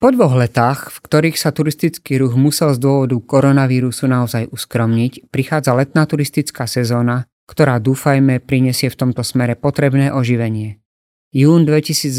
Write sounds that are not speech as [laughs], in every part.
Po dvoch letách, v ktorých sa turistický ruch musel z dôvodu koronavírusu naozaj uskromniť, prichádza letná turistická sezóna, ktorá dúfajme prinesie v tomto smere potrebné oživenie. Jún 2022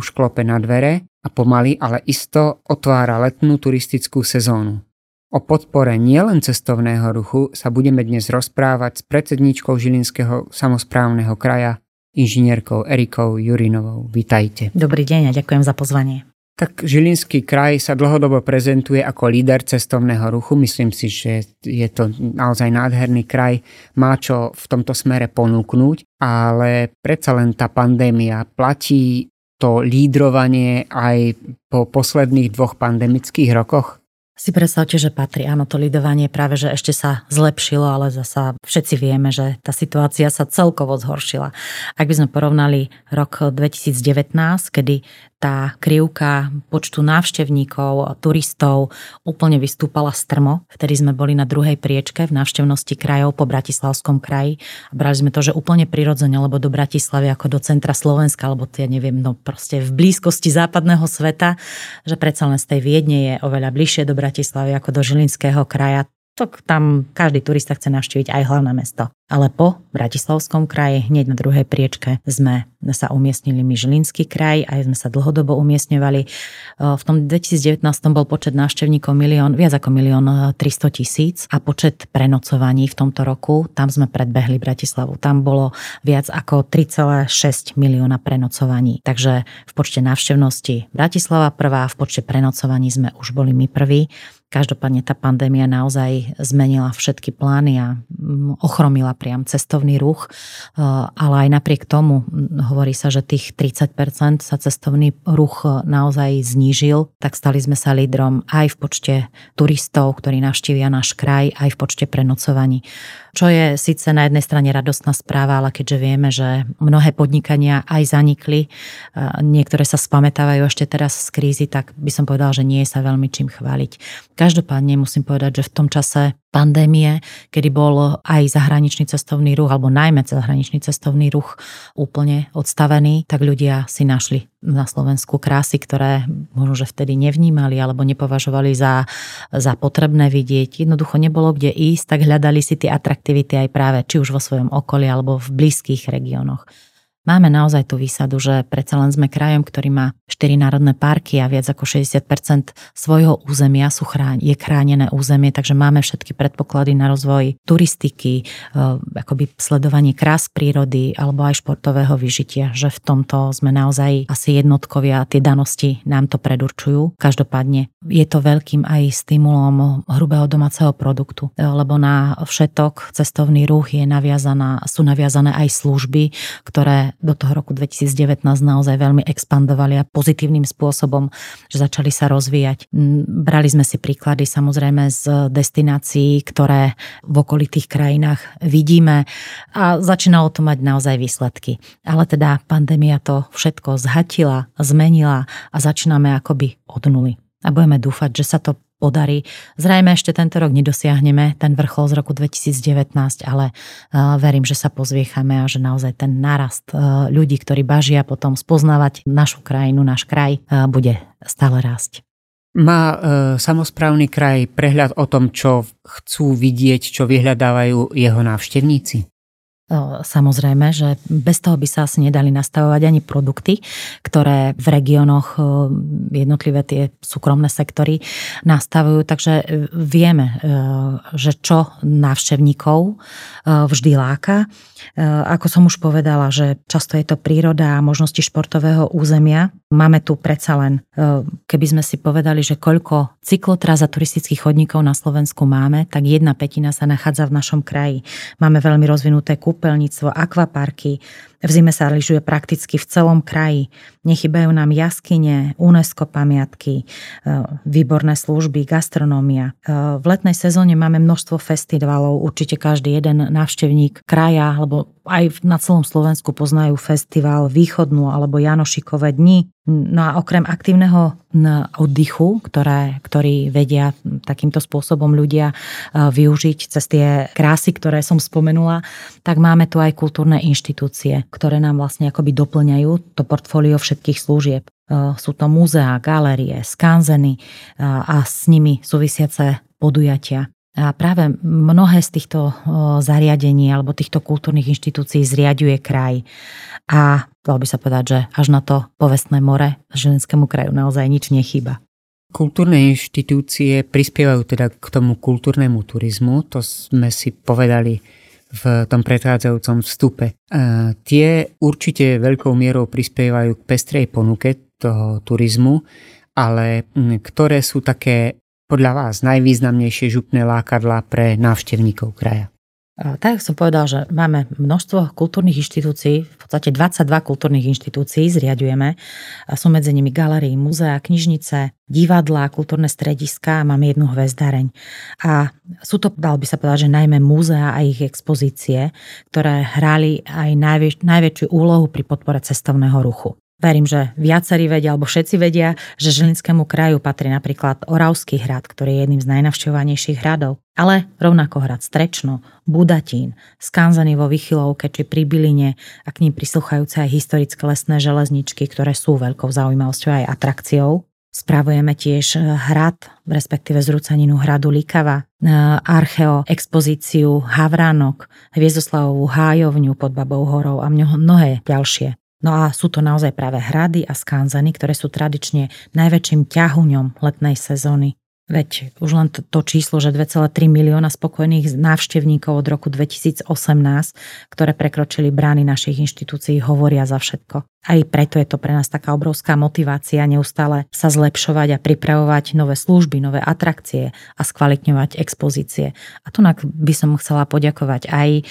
už klope na dvere a pomaly, ale isto otvára letnú turistickú sezónu. O podpore nielen cestovného ruchu sa budeme dnes rozprávať s predsedničkou Žilinského samozprávneho kraja, inžinierkou Erikou Jurinovou. Vítajte. Dobrý deň a ďakujem za pozvanie. Tak Žilinský kraj sa dlhodobo prezentuje ako líder cestovného ruchu. Myslím si, že je to naozaj nádherný kraj, má čo v tomto smere ponúknuť, ale predsa len tá pandémia platí to lídrovanie aj po posledných dvoch pandemických rokoch? Si predstavte, že patrí. Áno, to lidovanie práve, že ešte sa zlepšilo, ale zasa všetci vieme, že tá situácia sa celkovo zhoršila. Ak by sme porovnali rok 2019, kedy tá krivka počtu návštevníkov, turistov úplne vystúpala strmo. Vtedy sme boli na druhej priečke v návštevnosti krajov po Bratislavskom kraji. A brali sme to, že úplne prirodzene, lebo do Bratislavy ako do centra Slovenska, alebo ja neviem, no proste v blízkosti západného sveta, že predsa len z tej Viedne je oveľa bližšie do Bratislavy ako do Žilinského kraja to tam každý turista chce navštíviť aj hlavné mesto. Ale po Bratislavskom kraji, hneď na druhej priečke, sme sa umiestnili my Žilinský kraj, aj sme sa dlhodobo umiestňovali. V tom 2019 bol počet návštevníkov milión, viac ako milión 300 tisíc a počet prenocovaní v tomto roku, tam sme predbehli Bratislavu. Tam bolo viac ako 3,6 milióna prenocovaní. Takže v počte návštevnosti Bratislava prvá, v počte prenocovaní sme už boli my prví. Každopádne tá pandémia naozaj zmenila všetky plány a ochromila priam cestovný ruch, e, ale aj napriek tomu hovorí sa, že tých 30% sa cestovný ruch e, naozaj znížil, tak stali sme sa lídrom aj v počte turistov, ktorí navštívia náš kraj, aj v počte prenocovaní. Čo je síce na jednej strane radostná správa, ale keďže vieme, že mnohé podnikania aj zanikli, niektoré sa spametávajú ešte teraz z krízy, tak by som povedala, že nie je sa veľmi čím chváliť. Každopádne musím povedať, že v tom čase pandémie, kedy bol aj zahraničný cestovný ruch, alebo najmä zahraničný cestovný ruch úplne odstavený, tak ľudia si našli na Slovensku krásy, ktoré možno, že vtedy nevnímali alebo nepovažovali za, za potrebné vidieť. Jednoducho nebolo kde ísť, tak hľadali si tie atraktivity aj práve či už vo svojom okolí alebo v blízkych regiónoch. Máme naozaj tú výsadu, že predsa len sme krajom, ktorý má 4 národné parky a viac ako 60% svojho územia sú chrán, je chránené územie, takže máme všetky predpoklady na rozvoj turistiky, e, akoby sledovanie krás prírody alebo aj športového vyžitia, že v tomto sme naozaj asi jednotkovia, tie danosti nám to predurčujú. Každopádne je to veľkým aj stimulom hrubého domáceho produktu, e, lebo na všetok cestovný ruch je naviazaná, sú naviazané aj služby, ktoré do toho roku 2019 naozaj veľmi expandovali a pozitívnym spôsobom, že začali sa rozvíjať. Brali sme si príklady samozrejme z destinácií, ktoré v okolitých krajinách vidíme a začínalo to mať naozaj výsledky. Ale teda pandémia to všetko zhatila, zmenila a začíname akoby od nuly. A budeme dúfať, že sa to podarí. Zrejme ešte tento rok nedosiahneme ten vrchol z roku 2019, ale verím, že sa pozviechame a že naozaj ten narast ľudí, ktorí bažia potom spoznávať našu krajinu, náš kraj, bude stále rásť. Má e, samozprávny kraj prehľad o tom, čo chcú vidieť, čo vyhľadávajú jeho návštevníci? Samozrejme, že bez toho by sa asi nedali nastavovať ani produkty, ktoré v regiónoch jednotlivé tie súkromné sektory nastavujú. Takže e, vieme, e, že čo návštevníkov e, vždy láka. Ako som už povedala, že často je to príroda a možnosti športového územia. Máme tu predsa len, keby sme si povedali, že koľko cyklotráz a turistických chodníkov na Slovensku máme, tak jedna petina sa nachádza v našom kraji. Máme veľmi rozvinuté kúp kúpeľníctvo, akvaparky. V zime sa lyžuje prakticky v celom kraji. Nechybajú nám jaskyne, UNESCO pamiatky, e, výborné služby, gastronómia. E, v letnej sezóne máme množstvo festivalov. Určite každý jeden návštevník kraja, alebo aj na celom Slovensku poznajú festival Východnú alebo Janošikové dni. No a okrem aktívneho oddychu, ktoré, ktorý vedia takýmto spôsobom ľudia e, využiť cez tie krásy, ktoré som spomenula, tak máme tu aj kultúrne inštitúcie, ktoré nám vlastne akoby doplňajú to portfólio všetkých služieb. sú to múzea, galérie, skanzeny a s nimi súvisiace podujatia. A práve mnohé z týchto zariadení alebo týchto kultúrnych inštitúcií zriaďuje kraj. A dalo by sa povedať, že až na to povestné more Žilinskému kraju naozaj nič nechýba. Kultúrne inštitúcie prispievajú teda k tomu kultúrnemu turizmu, to sme si povedali v tom predchádzajúcom vstupe. A tie určite veľkou mierou prispievajú k pestrej ponuke toho turizmu, ale ktoré sú také podľa vás najvýznamnejšie župné lákadlá pre návštevníkov kraja? Tak som povedal, že máme množstvo kultúrnych inštitúcií, v podstate 22 kultúrnych inštitúcií zriadujeme. Sú medzi nimi galerie, muzea, knižnice, divadlá, kultúrne strediska a máme jednu hvezdareň. A sú to, dal by sa povedať, že najmä múzea a ich expozície, ktoré hrali aj najväč- najväčšiu úlohu pri podpore cestovného ruchu. Verím, že viacerí vedia, alebo všetci vedia, že Žilinskému kraju patrí napríklad Oravský hrad, ktorý je jedným z najnavštevovanejších hradov, ale rovnako hrad Strečno, Budatín, skanzený vo Vychylovke či pri Biline a k ním prislúchajúce aj historické lesné železničky, ktoré sú veľkou zaujímavosťou aj atrakciou. Spravujeme tiež hrad, respektíve zrúcaninu hradu Likava, archeo, expozíciu Havránok, Hviezdoslavovú hájovňu pod Babou horou a mnohé ďalšie. No a sú to naozaj práve hrady a skanzeny, ktoré sú tradične najväčším ťahuňom letnej sezóny. Veď už len to, to číslo, že 2,3 milióna spokojných návštevníkov od roku 2018, ktoré prekročili brány našich inštitúcií, hovoria za všetko. Aj preto je to pre nás taká obrovská motivácia neustále sa zlepšovať a pripravovať nové služby, nové atrakcie a skvalitňovať expozície. A tu by som chcela poďakovať aj e,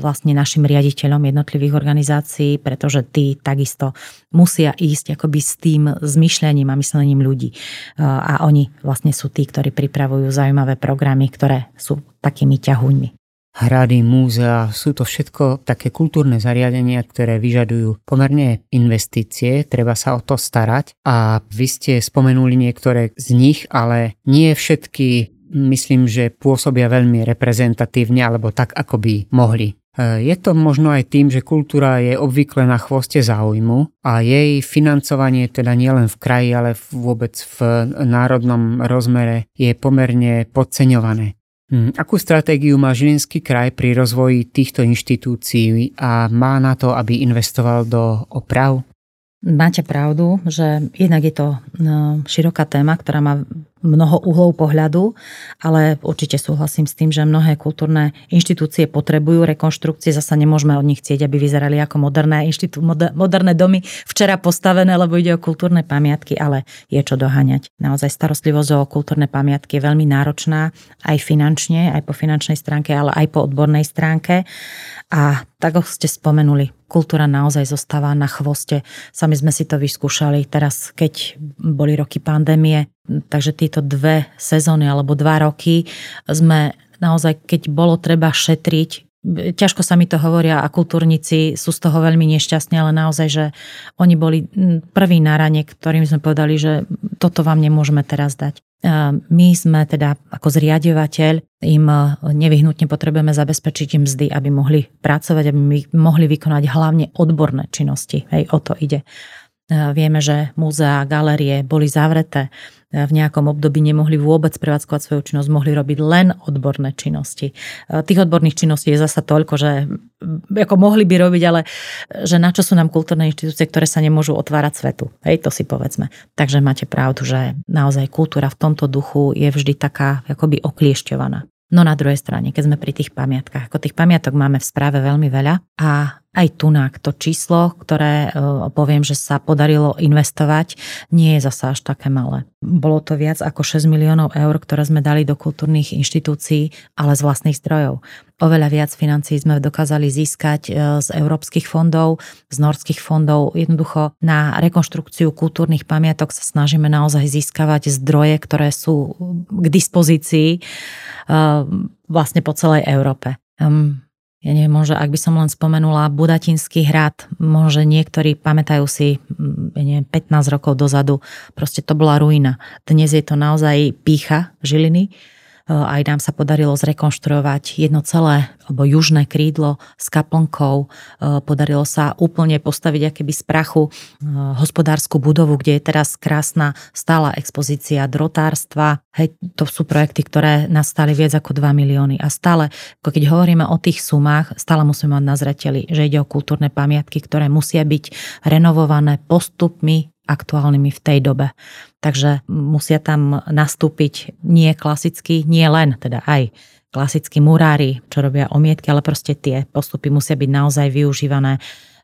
vlastne našim riaditeľom jednotlivých organizácií, pretože tí takisto musia ísť akoby s tým zmyšľaním a myslením ľudí. E, a oni vlastne sú tí, ktorí pripravujú zaujímavé programy, ktoré sú takými ťahuňmi hrady, múzea, sú to všetko také kultúrne zariadenia, ktoré vyžadujú pomerne investície, treba sa o to starať a vy ste spomenuli niektoré z nich, ale nie všetky myslím, že pôsobia veľmi reprezentatívne alebo tak, ako by mohli. E, je to možno aj tým, že kultúra je obvykle na chvoste záujmu a jej financovanie teda nielen v kraji, ale vôbec v národnom rozmere je pomerne podceňované. Hm, akú stratégiu má Žilinský kraj pri rozvoji týchto inštitúcií a má na to, aby investoval do oprav? Máte pravdu, že jednak je to no, široká téma, ktorá má mnoho uhlov pohľadu, ale určite súhlasím s tým, že mnohé kultúrne inštitúcie potrebujú rekonštrukcie. Zasa nemôžeme od nich chcieť, aby vyzerali ako moderné, inštitú, moderné domy včera postavené, lebo ide o kultúrne pamiatky, ale je čo doháňať. Naozaj starostlivosť o kultúrne pamiatky je veľmi náročná aj finančne, aj po finančnej stránke, ale aj po odbornej stránke. A tak ako ste spomenuli, kultúra naozaj zostáva na chvoste. Sami sme si to vyskúšali teraz, keď boli roky pandémie. Takže tieto dve sezóny alebo dva roky sme naozaj, keď bolo treba šetriť, ťažko sa mi to hovoria a kultúrnici sú z toho veľmi nešťastní, ale naozaj, že oni boli prví na rane, ktorým sme povedali, že toto vám nemôžeme teraz dať. My sme teda ako zriadovateľ im e, nevyhnutne potrebujeme zabezpečiť im mzdy, aby mohli pracovať, aby mohli vykonať hlavne odborné činnosti. Hej, o to ide. Vieme, že múzea galerie boli zavreté v nejakom období nemohli vôbec prevádzkovať svoju činnosť, mohli robiť len odborné činnosti. Tých odborných činností je zasa toľko, že ako mohli by robiť, ale že na čo sú nám kultúrne inštitúcie, ktoré sa nemôžu otvárať svetu. Hej, to si povedzme. Takže máte pravdu, že naozaj kultúra v tomto duchu je vždy taká akoby okliešťovaná. No na druhej strane, keď sme pri tých pamiatkách, ako tých pamiatok máme v správe veľmi veľa a aj tunák to číslo, ktoré e, poviem, že sa podarilo investovať, nie je zasa až také malé. Bolo to viac ako 6 miliónov eur, ktoré sme dali do kultúrnych inštitúcií, ale z vlastných zdrojov. Oveľa viac financií sme dokázali získať e, z európskych fondov, z norských fondov. Jednoducho na rekonštrukciu kultúrnych pamiatok sa snažíme naozaj získavať zdroje, ktoré sú k dispozícii Ehm, vlastne po celej Európe. Ja neviem, možno ak by som len spomenula Budatinský hrad, možno niektorí pamätajú si, mm, ja neviem, 15 rokov dozadu, proste to bola ruina. Dnes je to naozaj pícha Žiliny aj nám sa podarilo zrekonštruovať jedno celé alebo južné krídlo s kaplnkou. Podarilo sa úplne postaviť akéby z prachu hospodárskú budovu, kde je teraz krásna stála expozícia drotárstva. Hej, to sú projekty, ktoré nastali viac ako 2 milióny. A stále, ako keď hovoríme o tých sumách, stále musíme mať na zreteli, že ide o kultúrne pamiatky, ktoré musia byť renovované postupmi aktuálnymi v tej dobe. Takže musia tam nastúpiť nie klasicky, nie len, teda aj klasickí murári, čo robia omietky, ale proste tie postupy musia byť naozaj využívané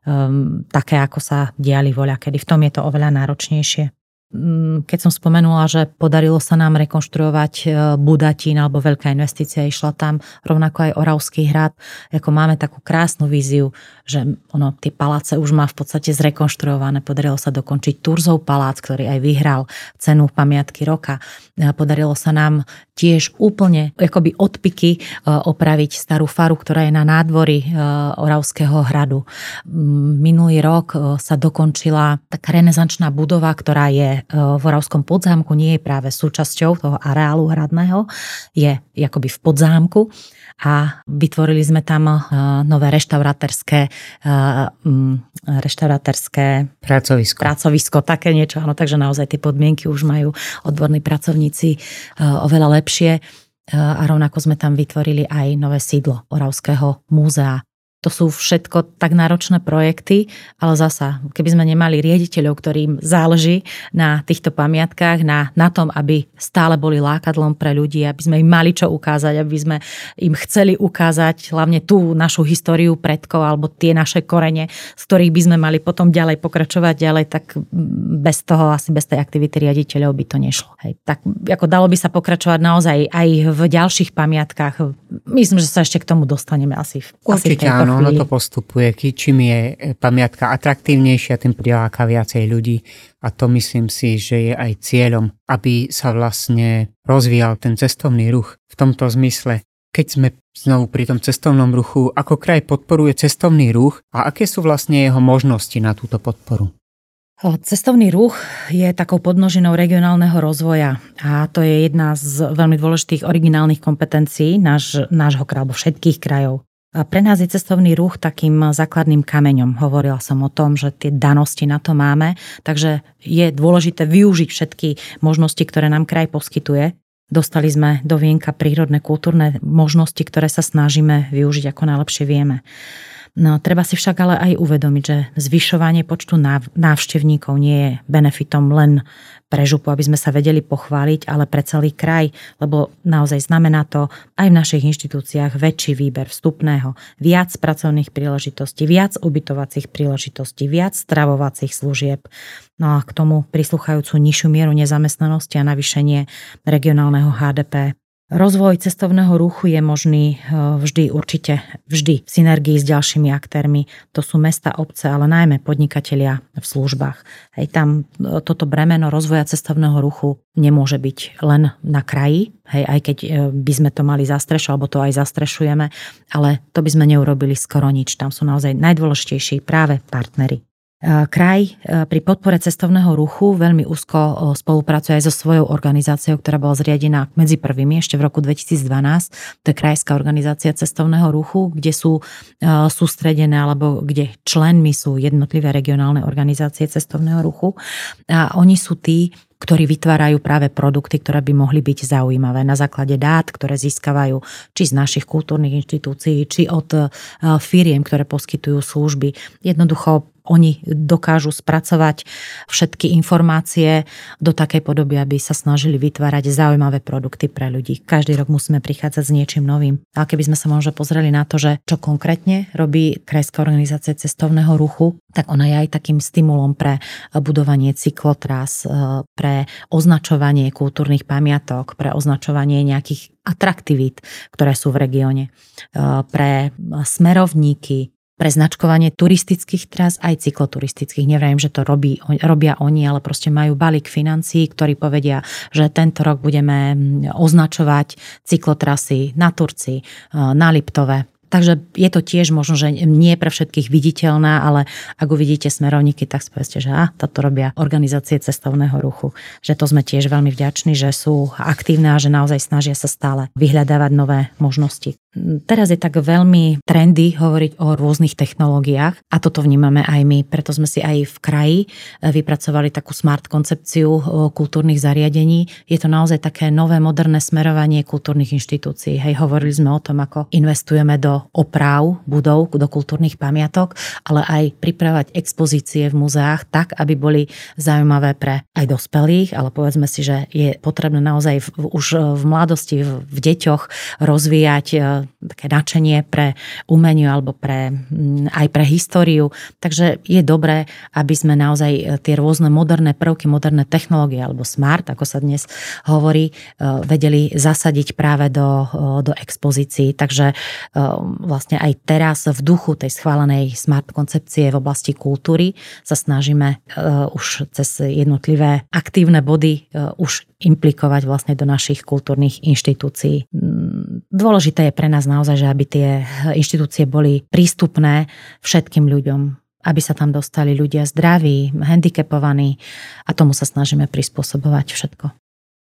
um, také, ako sa diali voľa, kedy v tom je to oveľa náročnejšie. Mm, keď som spomenula, že podarilo sa nám rekonštruovať e, Budatín alebo veľká investícia išla tam, rovnako aj Oravský hrad, ako máme takú krásnu víziu, že ono, tie paláce už má v podstate zrekonštruované, podarilo sa dokončiť Turzov palác, ktorý aj vyhral cenu pamiatky roka. E, podarilo sa nám tiež úplne akoby odpiky e, opraviť starú faru, ktorá je na nádvorí Oravského hradu. Minulý rok sa dokončila taká renesančná budova, ktorá je v Oravskom podzámku nie je práve súčasťou toho areálu hradného, je akoby v podzámku a vytvorili sme tam e, nové reštauratérske, e, reštauratérske pracovisko. pracovisko, také niečo, áno, takže naozaj tie podmienky už majú odborní pracovníci e, oveľa lepšie a rovnako sme tam vytvorili aj nové sídlo Oravského múzea to sú všetko tak náročné projekty, ale zasa, keby sme nemali riediteľov, ktorým záleží na týchto pamiatkách, na, na tom, aby stále boli lákadlom pre ľudí, aby sme im mali čo ukázať, aby sme im chceli ukázať hlavne tú našu históriu predkov alebo tie naše korene, z ktorých by sme mali potom ďalej pokračovať ďalej, tak bez toho, asi bez tej aktivity riaditeľov by to nešlo. Hej. Tak ako dalo by sa pokračovať naozaj aj v ďalších pamiatkách. Myslím, že sa ešte k tomu dostaneme asi, Určite asi v áno, ono to postupuje. Čím je e, pamiatka atraktívnejšia, tým priláka viacej ľudí. A to myslím si, že je aj cieľom, aby sa vlastne rozvíjal ten cestovný ruch v tomto zmysle. Keď sme znovu pri tom cestovnom ruchu, ako kraj podporuje cestovný ruch a aké sú vlastne jeho možnosti na túto podporu? Cestovný ruch je takou podnožinou regionálneho rozvoja a to je jedna z veľmi dôležitých originálnych kompetencií náš, nášho kraja, alebo všetkých krajov. Pre nás je cestovný ruch takým základným kameňom. Hovorila som o tom, že tie danosti na to máme, takže je dôležité využiť všetky možnosti, ktoré nám kraj poskytuje. Dostali sme do vienka prírodné kultúrne možnosti, ktoré sa snažíme využiť ako najlepšie vieme. No, treba si však ale aj uvedomiť, že zvyšovanie počtu návštevníkov nie je benefitom len pre župu, aby sme sa vedeli pochváliť, ale pre celý kraj, lebo naozaj znamená to aj v našich inštitúciách väčší výber vstupného, viac pracovných príležitostí, viac ubytovacích príležitostí, viac stravovacích služieb, no a k tomu prisluchajúcu nižšiu mieru nezamestnanosti a navýšenie regionálneho HDP. Rozvoj cestovného ruchu je možný e, vždy, určite vždy v synergii s ďalšími aktérmi. To sú mesta, obce, ale najmä podnikatelia v službách. Hej, tam e, toto bremeno rozvoja cestovného ruchu nemôže byť len na kraji, hej, aj keď e, by sme to mali zastrešovať, alebo to aj zastrešujeme, ale to by sme neurobili skoro nič. Tam sú naozaj najdôležitejší práve partnery. Kraj e, pri podpore cestovného ruchu veľmi úzko e, spolupracuje aj so svojou organizáciou, ktorá bola zriadená medzi prvými ešte v roku 2012. To je Krajská organizácia cestovného ruchu, kde sú e, sústredené alebo kde členmi sú jednotlivé regionálne organizácie cestovného ruchu. A oni sú tí, ktorí vytvárajú práve produkty, ktoré by mohli byť zaujímavé na základe dát, ktoré získavajú či z našich kultúrnych inštitúcií, či od firiem, ktoré poskytujú služby. Jednoducho oni dokážu spracovať všetky informácie do takej podoby, aby sa snažili vytvárať zaujímavé produkty pre ľudí. Každý rok musíme prichádzať s niečím novým. A keby sme sa možno pozreli na to, že čo konkrétne robí Krajská organizácia cestovného ruchu, tak ona je aj takým stimulom pre budovanie cyklotras, e, pre označovanie kultúrnych pamiatok, pre označovanie nejakých atraktivít, ktoré sú v regióne, e, pre smerovníky, pre značkovanie turistických tras aj cykloturistických. Nevrajím, že to robí, robia oni, ale proste majú balík financií, ktorí povedia, že tento rok budeme označovať cyklotrasy na Turci, na Liptove, Takže je to tiež možno, že nie pre všetkých viditeľná, ale ak uvidíte smerovníky, tak povedzte, že a, toto robia organizácie cestovného ruchu. Že to sme tiež veľmi vďační, že sú aktívne a že naozaj snažia sa stále vyhľadávať nové možnosti. Teraz je tak veľmi trendy hovoriť o rôznych technológiách a toto vnímame aj my, preto sme si aj v kraji e, vypracovali takú smart koncepciu kultúrnych zariadení. Je to naozaj také nové, moderné smerovanie kultúrnych inštitúcií. Hej, hovorili sme o tom, ako investujeme do opráv budov, do kultúrnych pamiatok, ale aj pripravať expozície v muzeách tak, aby boli zaujímavé pre aj dospelých, ale povedzme si, že je potrebné naozaj v, už v mladosti, v, v deťoch rozvíjať e, také nadšenie pre umeniu alebo pre, mm, aj pre históriu. Takže je dobré, aby sme naozaj e, tie rôzne moderné prvky, moderné technológie alebo smart, ako sa dnes hovorí, e, vedeli zasadiť práve do, e, do expozícií. Takže vlastne aj teraz v duchu tej schválenej smart koncepcie v oblasti kultúry sa snažíme už cez jednotlivé aktívne body už implikovať vlastne do našich kultúrnych inštitúcií. Dôležité je pre nás naozaj, že aby tie inštitúcie boli prístupné všetkým ľuďom, aby sa tam dostali ľudia zdraví, handicapovaní a tomu sa snažíme prispôsobovať všetko.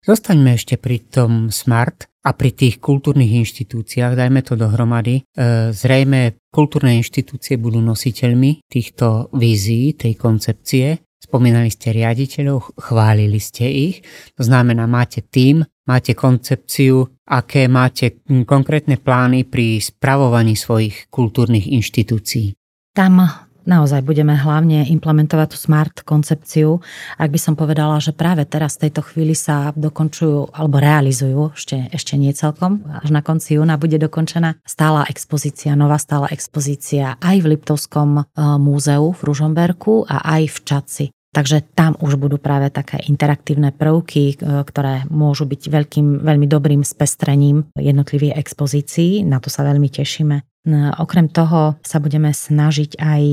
Zostaňme ešte pri tom smart a pri tých kultúrnych inštitúciách, dajme to dohromady. E, zrejme kultúrne inštitúcie budú nositeľmi týchto vízií, tej koncepcie. Spomínali ste riaditeľov, chválili ste ich. To znamená, máte tým, máte koncepciu, aké máte konkrétne plány pri spravovaní svojich kultúrnych inštitúcií. Tam naozaj budeme hlavne implementovať tú smart koncepciu. Ak by som povedala, že práve teraz v tejto chvíli sa dokončujú alebo realizujú, ešte, ešte nie celkom, až na konci júna bude dokončená stála expozícia, nová stála expozícia aj v Liptovskom e, múzeu v Ružomberku a aj v Čaci. Takže tam už budú práve také interaktívne prvky, e, ktoré môžu byť veľkým, veľmi dobrým spestrením jednotlivých expozícií. Na to sa veľmi tešíme. Okrem toho sa budeme snažiť aj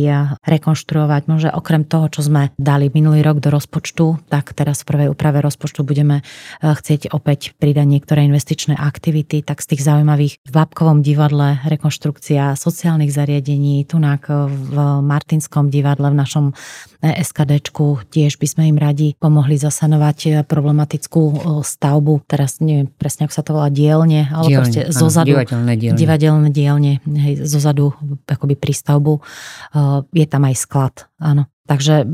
rekonštruovať, možno okrem toho, čo sme dali minulý rok do rozpočtu, tak teraz v prvej úprave rozpočtu budeme e, chcieť opäť pridať niektoré investičné aktivity, tak z tých zaujímavých v Babkovom divadle rekonštrukcia sociálnych zariadení, tunak v Martinskom divadle v našom e, SKDčku tiež by sme im radi pomohli zasanovať e, problematickú stavbu, teraz neviem presne, ako sa to volá, dielne, ale dielne, proste zozadu. Divadelné dielne. Divadelné dielne hej, zozadu akoby prístavbu, eh, je tam aj sklad, áno. Takže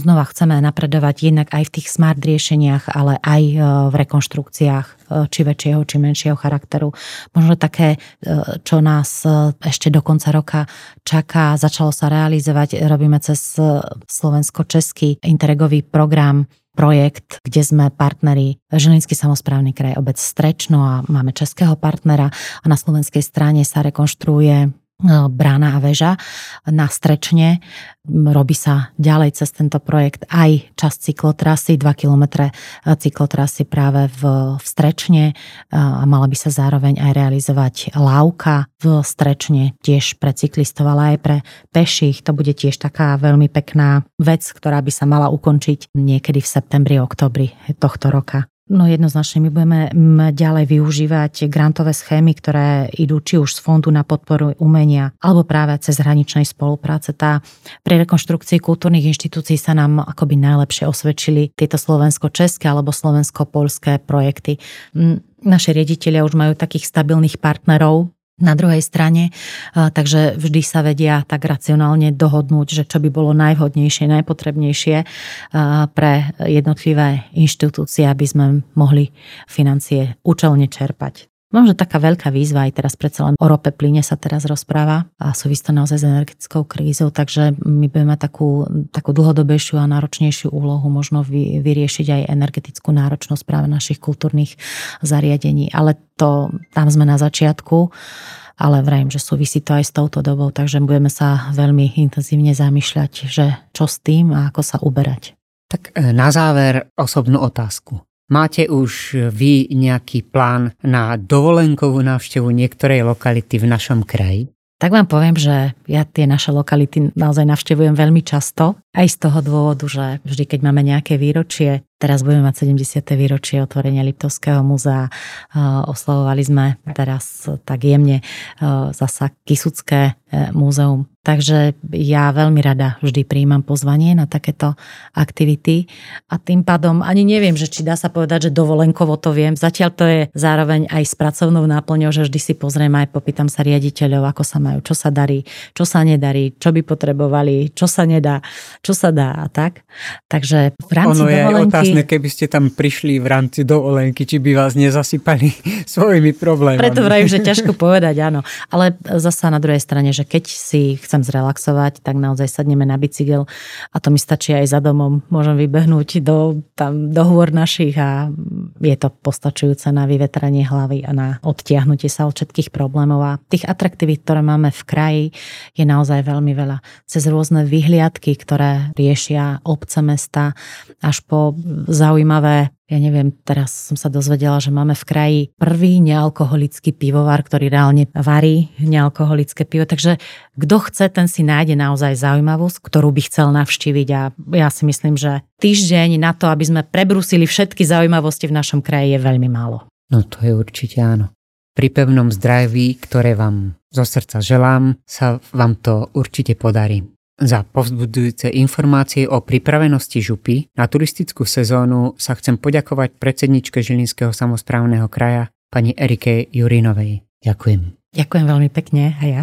znova chceme napredovať jednak aj v tých smart riešeniach, ale aj eh, v rekonštrukciách eh, či väčšieho, či menšieho charakteru. Možno také, čo nás ešte do konca roka čaká, začalo sa realizovať, robíme cez slovensko-český interregový program projekt, kde sme partneri Žilinský samozprávny kraj, obec Strečno a máme českého partnera a na slovenskej strane sa rekonštruuje brána a väža na Strečne. Robí sa ďalej cez tento projekt aj časť cyklotrasy, 2 km cyklotrasy práve v, v Strečne a mala by sa zároveň aj realizovať lávka v Strečne tiež pre cyklistov, ale aj pre peších. To bude tiež taká veľmi pekná vec, ktorá by sa mala ukončiť niekedy v septembri, oktobri tohto roka. No jednoznačne my budeme ďalej využívať grantové schémy, ktoré idú či už z Fondu na podporu umenia, alebo práve cez hraničnej spolupráce. Tá pri rekonštrukcii kultúrnych inštitúcií sa nám akoby najlepšie osvedčili tieto slovensko-české alebo slovensko-polské projekty. Naši riaditeľia už majú takých stabilných partnerov, na druhej strane, takže vždy sa vedia tak racionálne dohodnúť, že čo by bolo najvhodnejšie, najpotrebnejšie pre jednotlivé inštitúcie, aby sme mohli financie účelne čerpať. Možno taká veľká výzva aj teraz predsa len o rope plyne sa teraz rozpráva a súvisí to naozaj s energetickou krízou, takže my budeme takú, takú dlhodobejšiu a náročnejšiu úlohu možno vy, vyriešiť aj energetickú náročnosť práve našich kultúrnych zariadení. Ale to tam sme na začiatku ale vrajím, že súvisí to aj s touto dobou, takže budeme sa veľmi intenzívne zamýšľať, že čo s tým a ako sa uberať. Tak e, na záver osobnú otázku. Máte už vy nejaký plán na dovolenkovú návštevu niektorej lokality v našom kraji? Tak vám poviem, že ja tie naše lokality naozaj navštevujem veľmi často. Aj z toho dôvodu, že vždy, keď máme nejaké výročie, Teraz budeme mať 70. výročie otvorenia Liptovského múzea. Oslavovali sme teraz tak jemne zasa Kisucké múzeum Takže ja veľmi rada vždy príjmam pozvanie na takéto aktivity a tým pádom ani neviem, že či dá sa povedať, že dovolenkovo to viem. Zatiaľ to je zároveň aj s pracovnou náplňou, že vždy si pozriem aj popýtam sa riaditeľov, ako sa majú, čo sa darí, čo sa nedarí, čo by potrebovali, čo sa nedá, čo sa dá a tak. Takže v rámci ono dovolenky... je otázne, keby ste tam prišli v rámci dovolenky, či by vás nezasypali [laughs] svojimi problémami. Preto vrajím, že [laughs] ťažko povedať, áno. Ale zasa na druhej strane, že keď si chcem zrelaxovať, tak naozaj sadneme na bicykel a to mi stačí aj za domom. Môžem vybehnúť do, tam, do hôr našich a je to postačujúce na vyvetranie hlavy a na odtiahnutie sa od všetkých problémov. A tých atraktivít, ktoré máme v kraji, je naozaj veľmi veľa. Cez rôzne vyhliadky, ktoré riešia obce mesta, až po zaujímavé ja neviem, teraz som sa dozvedela, že máme v kraji prvý nealkoholický pivovar, ktorý reálne varí nealkoholické pivo. Takže kto chce, ten si nájde naozaj zaujímavosť, ktorú by chcel navštíviť a ja si myslím, že týždeň na to, aby sme prebrusili všetky zaujímavosti v našom kraji je veľmi málo. No to je určite áno. Pri pevnom zdraví, ktoré vám zo srdca želám, sa vám to určite podarí. Za povzbudzujúce informácie o pripravenosti župy na turistickú sezónu sa chcem poďakovať predsedničke Žilinského samozprávneho kraja pani Erike Jurinovej. Ďakujem. Ďakujem veľmi pekne a ja.